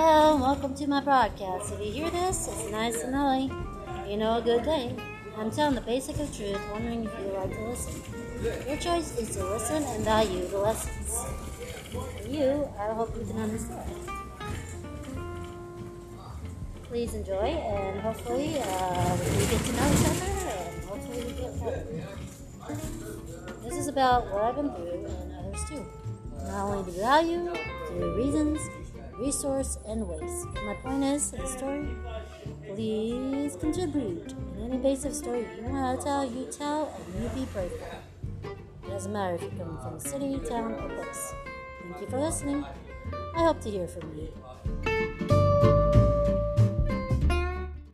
Hello, welcome to my broadcast. If you hear this, it's nice and early. You know, a good day. I'm telling the basic of truth, wondering if you'd like to listen. Your choice is to listen and value the lessons. For you, I hope you can understand. Please enjoy, and hopefully, uh, we get to know each other, and hopefully, we get. This is about what I've been through, and others too. Not only the value, the reasons, resource, and waste. My point is, the story, please contribute. In any basic story you how to tell, you tell, and you be brave. It doesn't matter if you come from city, town, or place. Thank you for listening. I hope to hear from you.